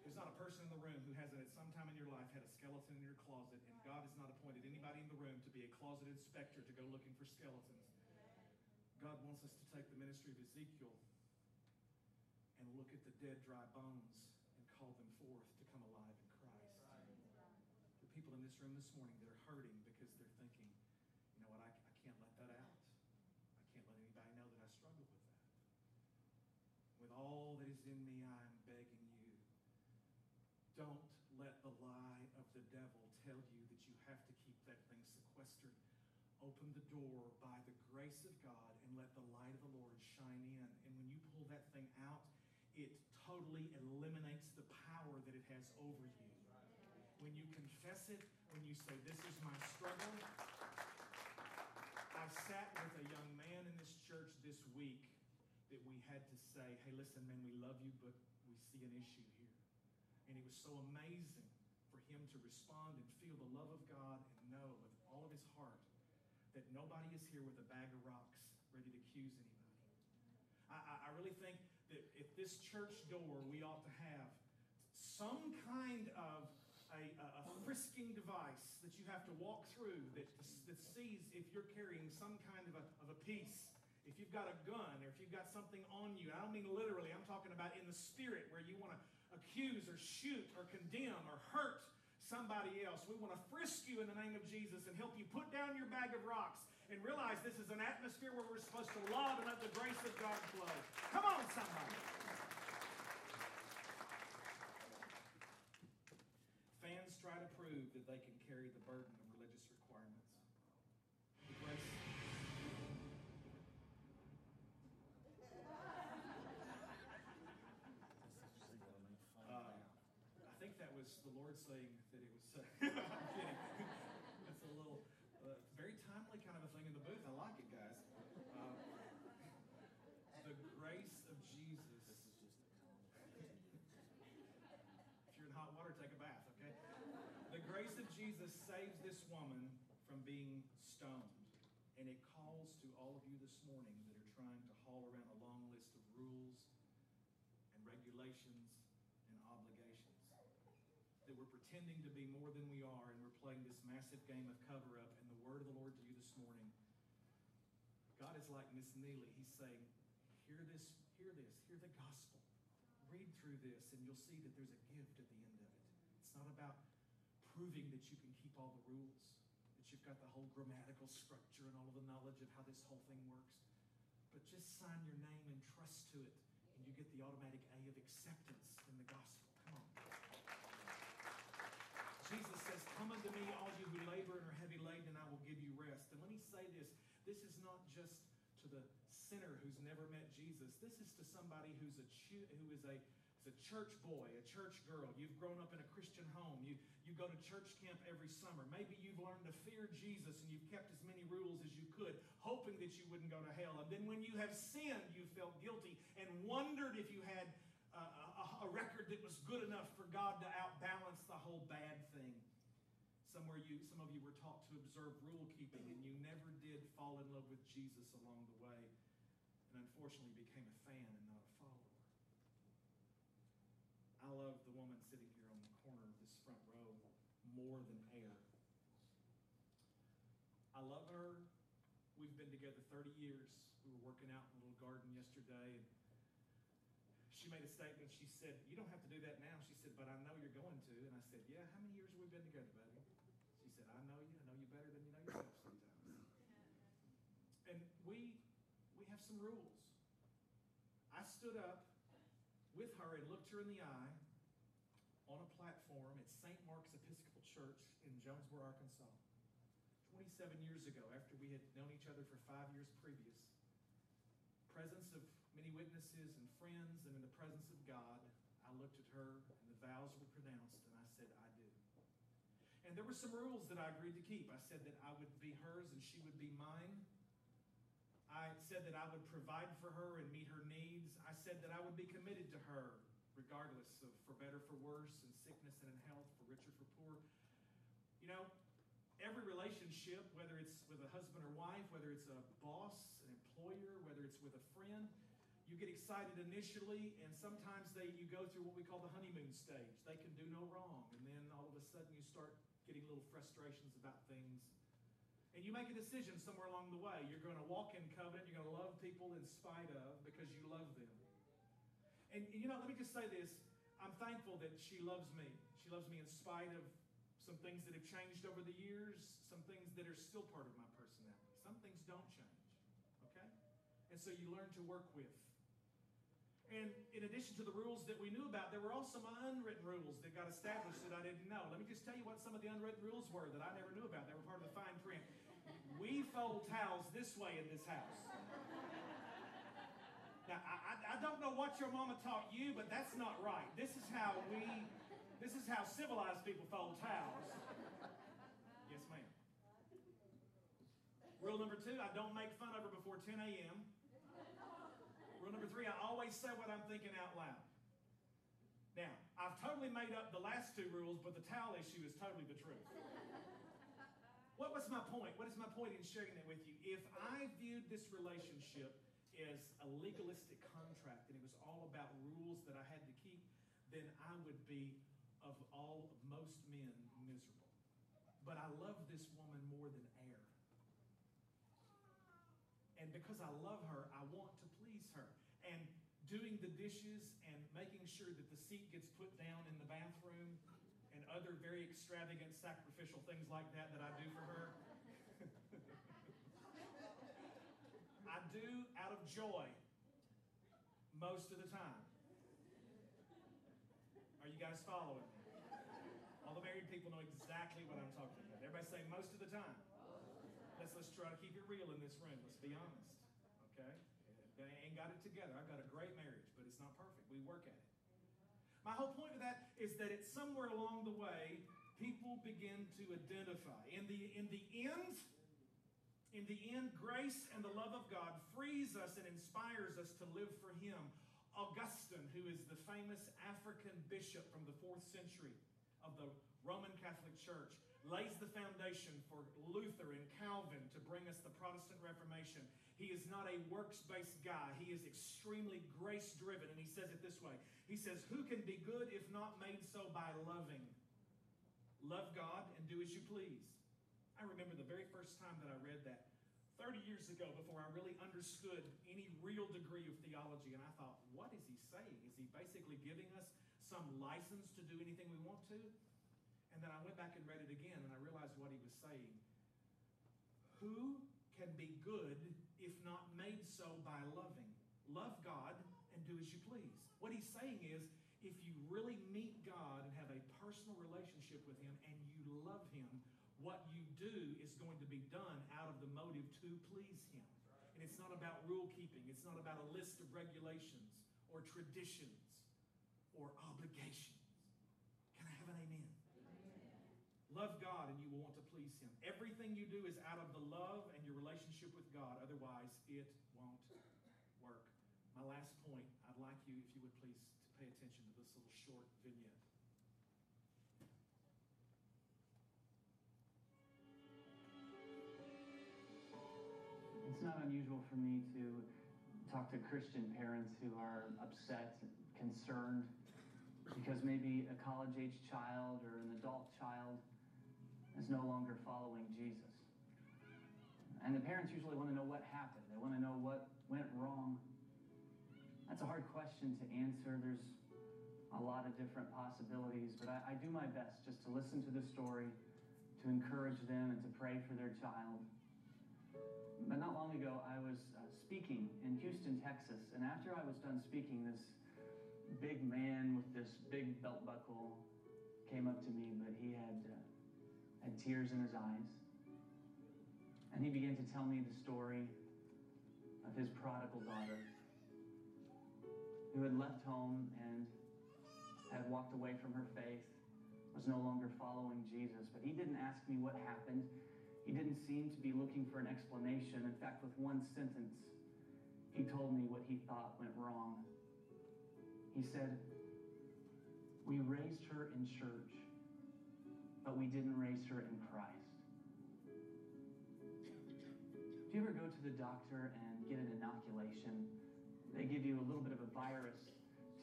There's not a person in the room who hasn't at some time in your life had a skeleton in your closet, and God has not appointed anybody in the room to be a closet inspector to go looking for skeletons. God wants us to take the ministry of Ezekiel and look at the dead, dry bones and call them forth to come alive in Christ. The people in this room this morning that are hurting because they're thinking, you know what, I, I can't let that out. I can't let anybody know that I struggle with that. With all that is in me, I am begging you, don't let the lie of the devil tell you that you have to keep that thing sequestered. Open the door by the grace of God and let the light of the Lord shine in. And when you pull that thing out, it totally eliminates the power that it has over you. When you confess it, when you say, This is my struggle. I sat with a young man in this church this week that we had to say, Hey, listen, man, we love you, but we see an issue here. And it was so amazing for him to respond and feel the love of God and know with all of his heart that nobody is here with a bag of rocks ready to accuse anybody. I, I, really think that if this church door, we ought to have some kind of a, a, a frisking device that you have to walk through that, that sees if you're carrying some kind of a, of a piece. If you've got a gun or if you've got something on you, I don't mean literally, I'm talking about in the spirit where you want to accuse or shoot or condemn or hurt somebody else. We want to frisk you in the name of Jesus and help you put down your bag of rocks and realize this is an atmosphere where we're supposed to love and let the grace of God flow. Come on, somebody. Fans try to prove that they can carry the burden the Lord saying that it was. Uh, [laughs] I'm kidding. [laughs] It's a little, uh, very timely kind of a thing in the booth. I like it, guys. Uh, the grace of Jesus. If you're in hot water, take a bath, okay? The grace of Jesus saves this woman from being stoned. And it calls to all of you this morning that are trying to haul around a long list of rules and regulations. That we're pretending to be more than we are, and we're playing this massive game of cover up. And the word of the Lord to you this morning God is like Miss Neely. He's saying, Hear this, hear this, hear the gospel. Read through this, and you'll see that there's a gift at the end of it. It's not about proving that you can keep all the rules, that you've got the whole grammatical structure and all of the knowledge of how this whole thing works. But just sign your name and trust to it, and you get the automatic A of acceptance in the gospel. Come on. Jesus says, Come unto me, all you who labor and are heavy laden, and I will give you rest. And let me say this this is not just to the sinner who's never met Jesus. This is to somebody who's a who is a is a church boy, a church girl. You've grown up in a Christian home. You you go to church camp every summer. Maybe you've learned to fear Jesus and you've kept as many rules as you could, hoping that you wouldn't go to hell. And then when you have sinned, you felt guilty and wondered if you had a, a, record that was good enough for God to outbalance the whole bad thing. Somewhere you, some of you were taught to observe rule keeping, and you never did fall in love with Jesus along the way, and unfortunately became a fan and not a follower. I love the woman sitting here on the corner of this front row more than air. I love her. We've been together 30 years. We were working out in a little garden yesterday, and she made a statement. She said, You don't have to do that now. She said, But I know you're going to. And I said, Yeah, how many years have we been together, buddy? She said, I know you. I know you better than you know yourself sometimes. And we we have some rules. I stood up with her and looked her in the eye on a platform at St. Mark's Episcopal Church in Jonesboro, Arkansas. 27 years ago, after we had known each other for five years previous, presence of many witnesses and friends, and in the presence of God, I looked at her and the vows were pronounced, and I said, I do. And there were some rules that I agreed to keep. I said that I would be hers and she would be mine. I said that I would provide for her and meet her needs. I said that I would be committed to her, regardless of for better, for worse, in sickness and in health, for richer, for poor. You know, every relationship, whether it's with a husband or wife, whether it's a boss, an employer, whether it's with a friend, you get excited initially, and sometimes they you go through what we call the honeymoon stage. They can do no wrong, and then all of a sudden you start getting little frustrations about things. And you make a decision somewhere along the way. You're going to walk in covenant. You're going to love people in spite of because you love them. And you know, let me just say this. I'm thankful that she loves me. She loves me in spite of some things that have changed over the years, some things that are still part of my personality. Some things don't change. Okay? And so you learn to work with. And in addition to the rules that we knew about, there were also some unwritten rules that got established that I didn't know. Let me just tell you what some of the unwritten rules were that I never knew about. They were part of the fine print. We fold towels this way in this house. Now, I, I don't know what your mama taught you, but that's not right. This is how we, this is how civilized people fold towels. Yes, ma'am. Rule number two, I don't make fun of her before 10 a.m. Number three, I always say what I'm thinking out loud. Now, I've totally made up the last two rules, but the towel issue is totally the truth. [laughs] What was my point? What is my point in sharing that with you? If I viewed this relationship as a legalistic contract and it was all about rules that I had to keep, then I would be, of all of most men, miserable. But I love this woman more than air. And because I love her, I want to please her. And doing the dishes and making sure that the seat gets put down in the bathroom and other very extravagant sacrificial things like that that I do for her. [laughs] I do out of joy most of the time. Are you guys following me? All the married people know exactly what I'm talking about. Everybody say most of the time. Let's let's try to keep it real in this room. Let's be honest. Okay? Ain't got it together. I've got a great marriage, but it's not perfect. We work at it. My whole point of that is that it's somewhere along the way, people begin to identify. In the, in the end, in the end, grace and the love of God frees us and inspires us to live for Him. Augustine, who is the famous African bishop from the fourth century of the Roman Catholic Church, lays the foundation for Luther and Calvin to bring us the Protestant Reformation. He is not a works based guy, he is extremely grace driven. And he says it this way He says, Who can be good if not made so by loving? Love God and do as you please. I remember the very first time that I read that 30 years ago before I really understood any real degree of theology. And I thought, what is he saying? Is he basically giving us some license to do anything we want to? And then I went back and read it again and I realized what he was saying. Who can be good if not made so by loving? Love God and do as you please. What he's saying is if you really meet God and have a personal relationship with him and you love him, what you do is going to be done out of the motive to please him. And it's not about rule keeping, it's not about a list of regulations or traditions or obligations. Can I have an amen? Love God and you will want to please Him. Everything you do is out of the love and your relationship with God. Otherwise, it won't work. My last point, I'd like you, if you would please, to pay attention to this little short vignette. It's not unusual for me to talk to Christian parents who are upset, and concerned, because maybe a college age child or an adult child is no longer following Jesus. And the parents usually want to know what happened, they want to know what went wrong. That's a hard question to answer. There's a lot of different possibilities, but I, I do my best just to listen to the story, to encourage them, and to pray for their child. But not long ago, I was uh, speaking in Houston, Texas, and after I was done speaking, this big man with this big belt buckle came up to me, but he had uh, had tears in his eyes. And he began to tell me the story of his prodigal daughter who had left home and had walked away from her faith, was no longer following Jesus. But he didn't ask me what happened. He didn't seem to be looking for an explanation. In fact, with one sentence, he told me what he thought went wrong. He said, We raised her in church, but we didn't raise her in Christ. Do you ever go to the doctor and get an inoculation? They give you a little bit of a virus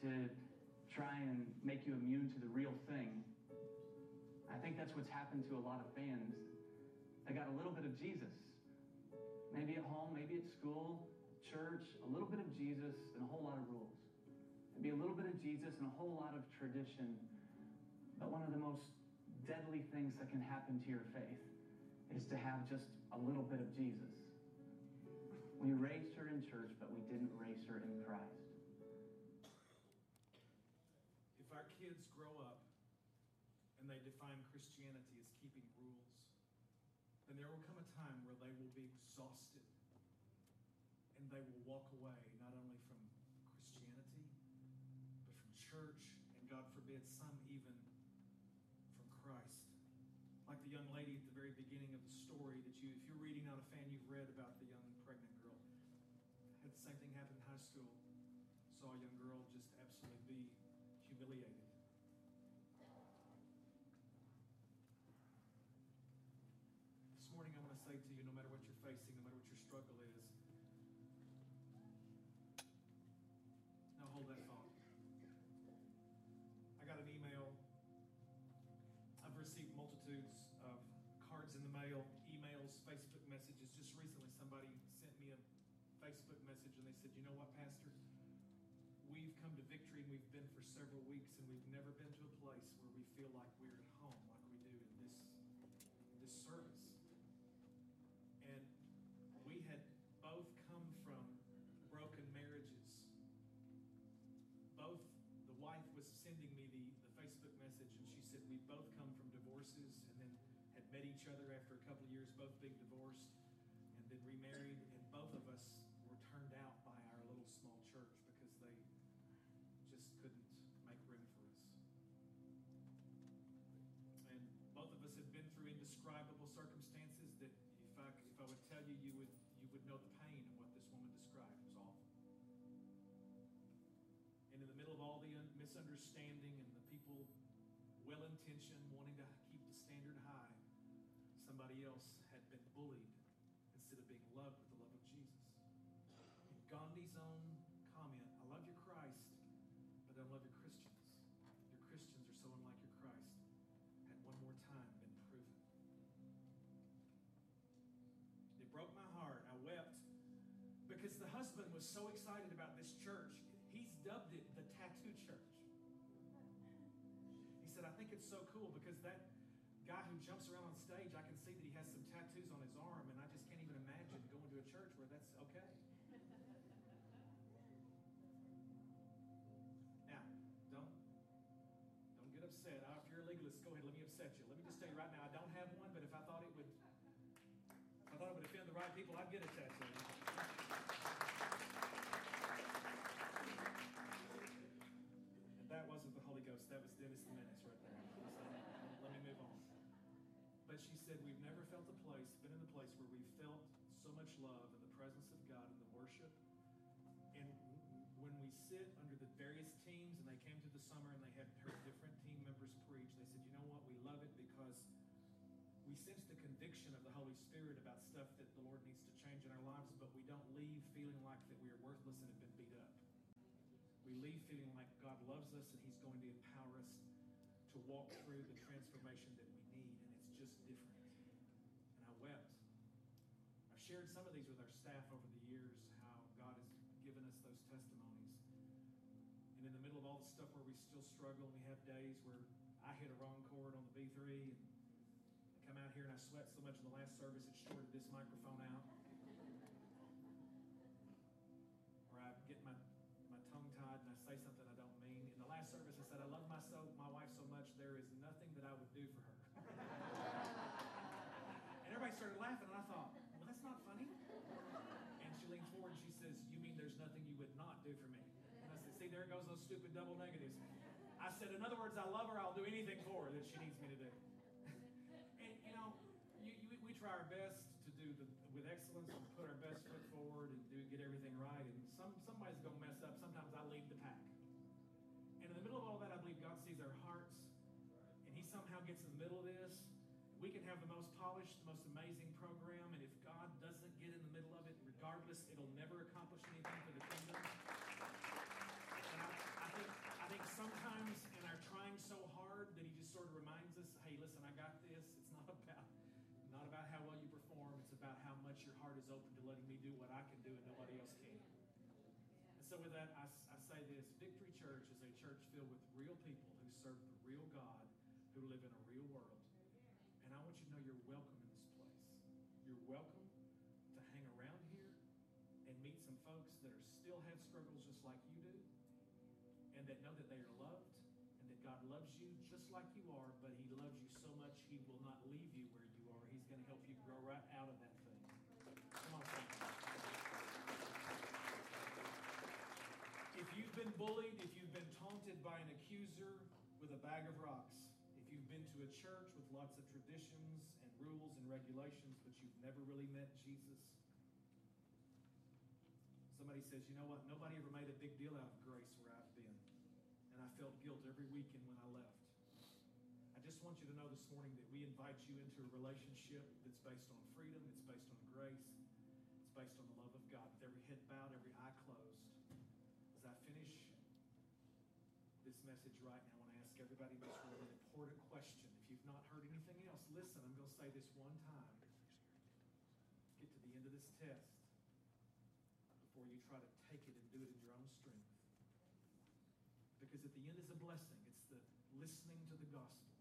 to try and make you immune to the real thing. I think that's what's happened to a lot of fans. They got a little bit of Jesus. Maybe at home, maybe at school, church, a little bit of Jesus and a whole lot of rules. Maybe a little bit of Jesus and a whole lot of tradition. But one of the most deadly things that can happen to your faith is to have just a little bit of Jesus. We raised her in church, but we didn't raise her in Christ. If our kids grow up and they define Christianity as keeping rules, then there will come a time where they will be exhausted and they will walk away not only from Christianity, but from church, and God forbid, some even from Christ. Like the young lady at the very beginning of the story that you, if you're reading out a fan, you've read about the young pregnant girl. Had the same thing happen in high school. Saw a young girl just absolutely be humiliated. This morning, I want to say to you no matter what you're facing, no matter what your struggle is, now hold that messages. Just recently, somebody sent me a Facebook message and they said, You know what, Pastor? We've come to victory and we've been for several weeks and we've never been to a place where we feel like we're at home like we do in this, this service. And we had both come from broken marriages. Both, the wife was sending me the, the Facebook message and she said, We both come from divorces and then met each other after a couple of years, both being divorced and then remarried, and both of us were turned out by our little small church because they just couldn't make room for us. And both of us have been through indescribable circumstances that if I, if I would tell you, you would, you would know the pain of what this woman described. It was awful. And in the middle of all the misunderstanding and the people well intentioned wanting to keep the standard high, somebody else had been bullied instead of being loved with the love of Jesus. In Gandhi's own comment, I love your Christ, but I don't love your Christians. Your Christians are so unlike your Christ. Had one more time been proven. It broke my heart. I wept because the husband was so excited about this church. He's dubbed it the tattoo church. He said, I think it's so cool because that guy who jumps around on stage, I can see that he has some tattoos on his arm, and I just can't even imagine going to a church where that's okay. [laughs] Now, don't don't get upset. If you're a legalist, go ahead. Let me upset you. Let me just tell you right now, I don't have one, but if I thought it would, if I thought it would offend the right people, I'd get a tattoo. And that wasn't the Holy Ghost. That was Dennis the Menace right there. So, let me move on. But she said, We've never felt a place, been in a place where we've felt so much love in the presence of God and the worship. And when we sit under the various teams, and they came to the summer and they had heard different team members preach, they said, You know what? We love it because we sense the conviction of the Holy Spirit about stuff that the Lord needs to change in our lives, but we don't leave feeling like that we are worthless and have been beat up. We leave feeling like God loves us and He's going to empower us to walk through the transformation that we and just different. And I wept. I've shared some of these with our staff over the years, how God has given us those testimonies. And in the middle of all the stuff where we still struggle, and we have days where I hit a wrong chord on the B3, and I come out here and I sweat so much in the last service it shorted this microphone out. Or I get my, my tongue tied and I say something I don't mean. In the last service I said, I love myself, my wife so much, there is nothing that I would do for her. and everybody started laughing, and I thought, well, that's not funny. And she leaned forward and she says, You mean there's nothing you would not do for me? And I said, See, there goes those stupid double negatives. I said, In other words, I love her, I'll do anything for her that she needs me to do. [laughs] and, you know, you, you, we try our best to do the, with excellence and put our best foot forward and do get everything right. And some somebody's to mess up. Sometimes I lead the pack. And in the middle of all that, I believe God sees our hearts, and He somehow gets in the middle of this. We can have the most polished, the most amazing program, and if God doesn't get in the middle of it, regardless, it'll never accomplish anything about how much your heart is open to letting me do what I can do and nobody else can. And so with that, I, I say this, Victory Church is a church filled with real people who serve the real God, who live in a real world. And I want you to know you're welcome in this place. You're welcome to hang around here and meet some folks that are still have struggles just like you do, and that know that they are loved, and that God loves you just like you are, but He loves you so much He will not leave you where you are. He's going to help you grow right out of that thing. Come on, friends. If you've been bullied, if you've been taunted by an accuser with a bag of rocks, if you've been to a church with lots of traditions and rules and regulations, but you've never really met Jesus, somebody says, you know what, nobody ever made a big deal out of grace where I've been. And I felt guilt every weekend when I left. I just want you to know this morning that we invite you into a relationship that's based on freedom, it's based on grace, it's based on the love of God, with every head bowed, every eye closed. This message right now, I want to ask everybody this really important question. If you've not heard anything else, listen, I'm going to say this one time. Get to the end of this test before you try to take it and do it in your own strength. Because at the end is a blessing. It's the listening to the gospel.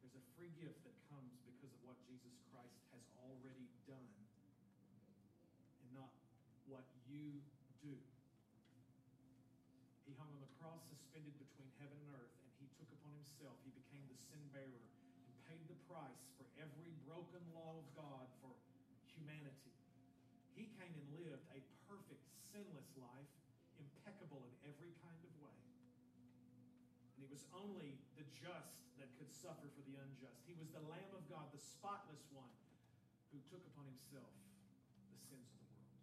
There's a free gift that comes because of what Jesus Christ has already done and not what you do. He hung on the cross suspended between heaven and earth, and he took upon himself, he became the sin bearer and paid the price for every broken law of God for humanity. He came and lived a perfect, sinless life, impeccable in every kind of way. And it was only the just that could suffer for the unjust. He was the Lamb of God, the spotless one, who took upon himself the sins of the world.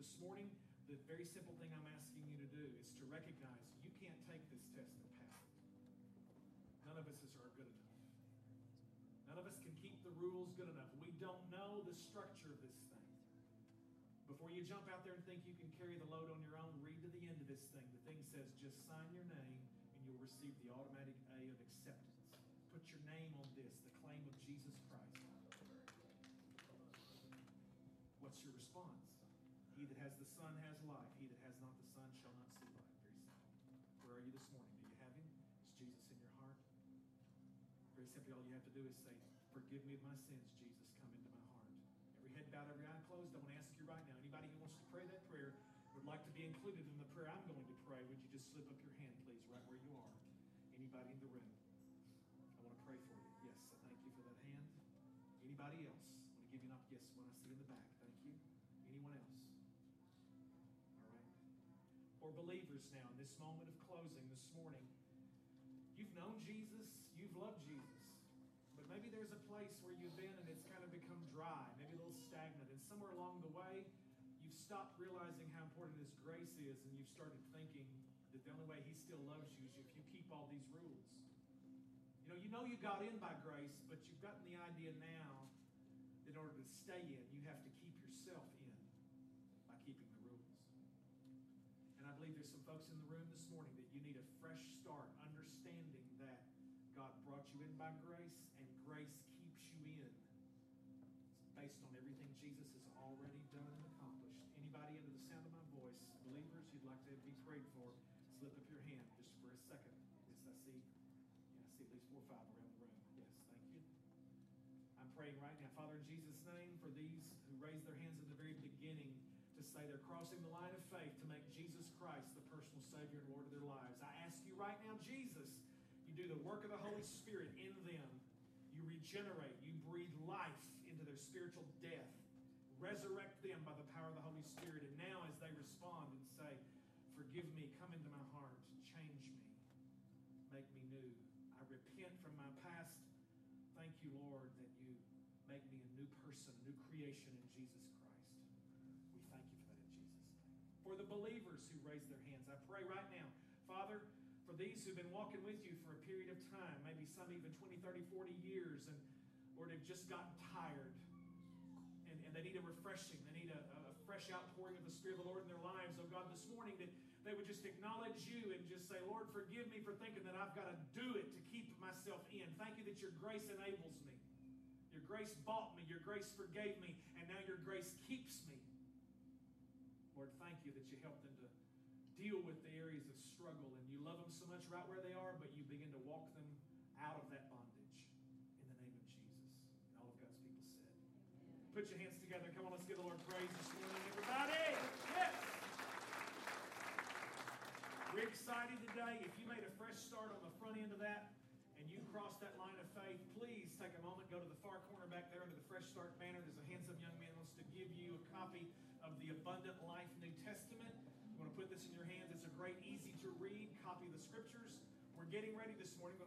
This morning, the very simple thing I'm asking you to do is to recognize you can't take this test and pass it. None of us are good enough. None of us can keep the rules good enough. We don't know the structure of this thing. Before you jump out there and think you can carry the load on your own, read to the end of this thing. The thing says just sign your name and you'll receive the automatic A of acceptance. Put your name on this, the claim of Jesus Christ. What's your response? He that has the Son has life. He that has not the Son shall not see life. Very simple. Where are you this morning? Do you have Him? Is Jesus in your heart? Very simply, all you have to do is say, Forgive me of my sins, Jesus. Come into my heart. Every head bowed, every eye closed. I want to ask you right now anybody who wants to pray that prayer would like to be included in the prayer I'm going to pray. Would you just slip up your hand, please, right where you are? Anybody in the room? I want to pray for you. Yes, I thank you for that hand. Anybody else? I want to give you an up. Yes, one I see in the back. Thank you. Anyone else? All right. Believers now, in this moment of closing this morning, you've known Jesus, you've loved Jesus, but maybe there's a place where you've been and it's kind of become dry, maybe a little stagnant, and somewhere along the way, you've stopped realizing how important His grace is, and you've started thinking that the only way He still loves you is if you keep all these rules. You know, you know you got in by grace, but you've gotten the idea now that in order to stay in, you have to keep yourself believe there's some folks in the room this morning that you need a fresh start, understanding that God brought you in by grace and grace keeps you in. It's based on everything Jesus has already done and accomplished. Anybody under the sound of my voice, believers you'd like to be prayed for, slip up your hand just for a second. Yes, I see. Yeah, I see at least four or five around the room. Yes, thank you. I'm praying right now, Father, in Jesus' name, for these who raised their hands in the very beginning to say they're crossing the line of faith to make Jesus Christ the personal Savior and Lord of their lives. I ask you right now, Jesus, you do the work of the Holy Spirit in them. You regenerate, you breathe life into their spiritual death. Resurrect them by the power of the Holy Spirit. And now, as they respond and say, Forgive me, come into my heart, change me, make me new. I repent from my past. Thank you, Lord, that you make me a new person, a new creation in Jesus Christ. Believers who raise their hands, I pray right now, Father, for these who've been walking with you for a period of time, maybe some even 20, 30, 40 years, and Lord, they've just gotten tired. And, and they need a refreshing. They need a, a fresh outpouring of the Spirit of the Lord in their lives. Oh God, this morning that they would just acknowledge you and just say, Lord, forgive me for thinking that I've got to do it to keep myself in. Thank you that your grace enables me. Your grace bought me. Your grace forgave me. And now your grace keeps me. Lord, thank you that you help them to deal with the areas of struggle and you love them so much right where they are, but you begin to walk them out of that bondage in the name of Jesus. And all of God's people said. Put your hands together. Come on, let's give the Lord praise this morning, everybody. Yes. We're excited today. If you made a fresh start on the front end of that and you crossed that line of faith, please take a moment, go to the far corner back there under the Fresh Start banner. There's a handsome young man wants to give you a copy Abundant Life New Testament. You want to put this in your hands. It's a great, easy to read copy of the scriptures. We're getting ready this morning.